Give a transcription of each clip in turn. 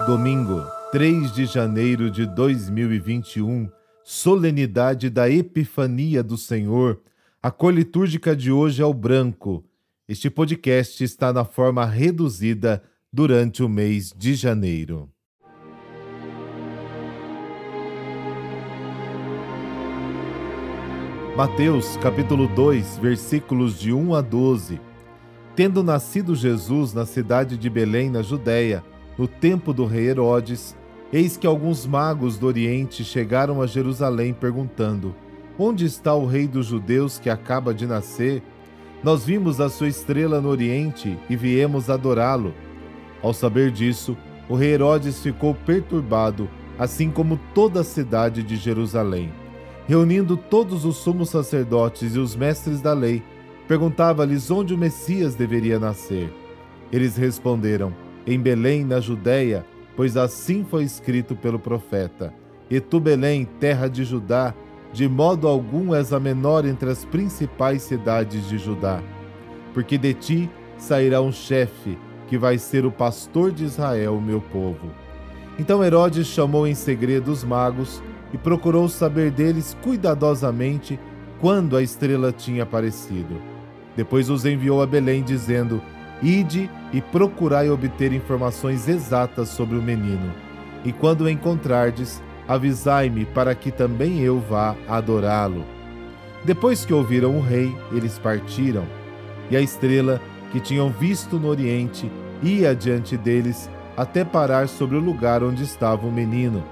Domingo, 3 de janeiro de 2021, solenidade da Epifania do Senhor. A cor litúrgica de hoje é o branco. Este podcast está na forma reduzida durante o mês de janeiro. Mateus capítulo 2, versículos de 1 a 12. Tendo nascido Jesus na cidade de Belém, na Judéia, no tempo do rei Herodes, eis que alguns magos do Oriente chegaram a Jerusalém perguntando: Onde está o rei dos judeus que acaba de nascer? Nós vimos a sua estrela no Oriente e viemos adorá-lo. Ao saber disso, o rei Herodes ficou perturbado, assim como toda a cidade de Jerusalém reunindo todos os sumos sacerdotes e os mestres da lei, perguntava-lhes onde o Messias deveria nascer. Eles responderam: Em Belém, na Judéia, pois assim foi escrito pelo profeta: E tu, Belém, terra de Judá, de modo algum és a menor entre as principais cidades de Judá, porque de ti sairá um chefe que vai ser o pastor de Israel, meu povo. Então Herodes chamou em segredo os magos e procurou saber deles cuidadosamente quando a estrela tinha aparecido. Depois os enviou a Belém, dizendo: Ide e procurai obter informações exatas sobre o menino. E quando o encontrardes, avisai-me para que também eu vá adorá-lo. Depois que ouviram o rei, eles partiram. E a estrela, que tinham visto no oriente, ia diante deles até parar sobre o lugar onde estava o menino.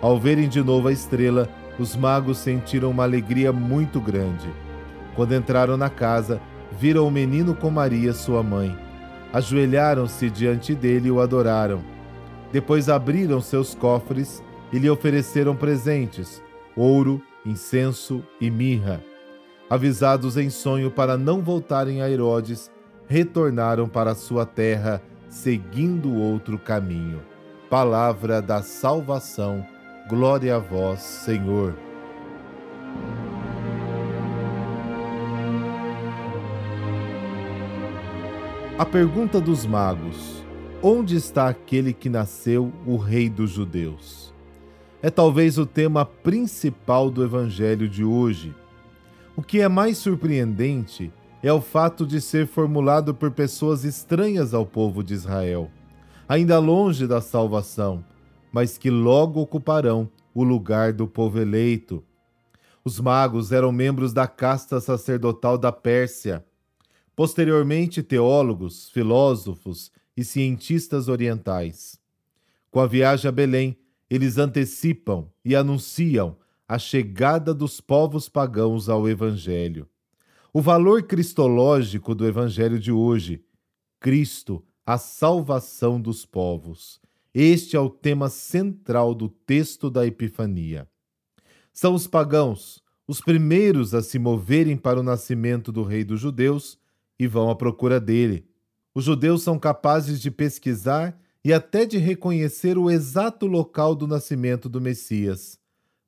Ao verem de novo a estrela, os magos sentiram uma alegria muito grande. Quando entraram na casa, viram o menino com Maria, sua mãe. Ajoelharam-se diante dele e o adoraram. Depois abriram seus cofres e lhe ofereceram presentes: ouro, incenso e mirra. Avisados em sonho para não voltarem a Herodes, retornaram para sua terra, seguindo outro caminho. Palavra da salvação Glória a vós, Senhor. A pergunta dos magos: Onde está aquele que nasceu, o Rei dos Judeus? É talvez o tema principal do Evangelho de hoje. O que é mais surpreendente é o fato de ser formulado por pessoas estranhas ao povo de Israel, ainda longe da salvação mas que logo ocuparão o lugar do povo eleito. Os magos eram membros da casta sacerdotal da Pérsia. Posteriormente, teólogos, filósofos e cientistas orientais. Com a viagem a Belém, eles antecipam e anunciam a chegada dos povos pagãos ao Evangelho. O valor cristológico do Evangelho de hoje, Cristo, a salvação dos povos. Este é o tema central do texto da Epifania. São os pagãos, os primeiros a se moverem para o nascimento do Rei dos Judeus e vão à procura dele. Os judeus são capazes de pesquisar e até de reconhecer o exato local do nascimento do Messias,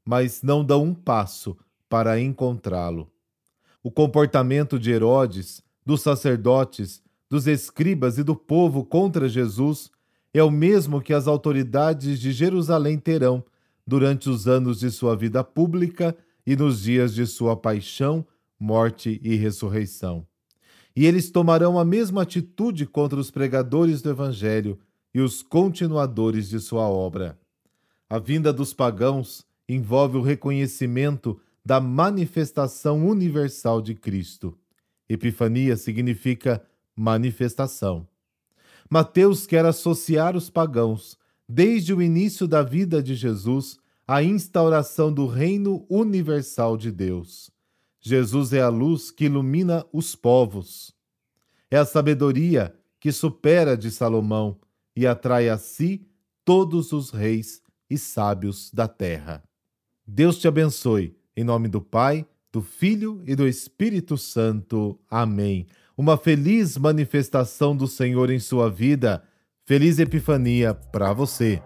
mas não dão um passo para encontrá-lo. O comportamento de Herodes, dos sacerdotes, dos escribas e do povo contra Jesus é o mesmo que as autoridades de Jerusalém terão durante os anos de sua vida pública e nos dias de sua paixão, morte e ressurreição. E eles tomarão a mesma atitude contra os pregadores do Evangelho e os continuadores de sua obra. A vinda dos pagãos envolve o reconhecimento da manifestação universal de Cristo. Epifania significa manifestação. Mateus quer associar os pagãos, desde o início da vida de Jesus, à instauração do reino universal de Deus. Jesus é a luz que ilumina os povos. É a sabedoria que supera de Salomão e atrai a si todos os reis e sábios da terra. Deus te abençoe. Em nome do Pai, do Filho e do Espírito Santo. Amém uma feliz manifestação do Senhor em sua vida. Feliz Epifania para você.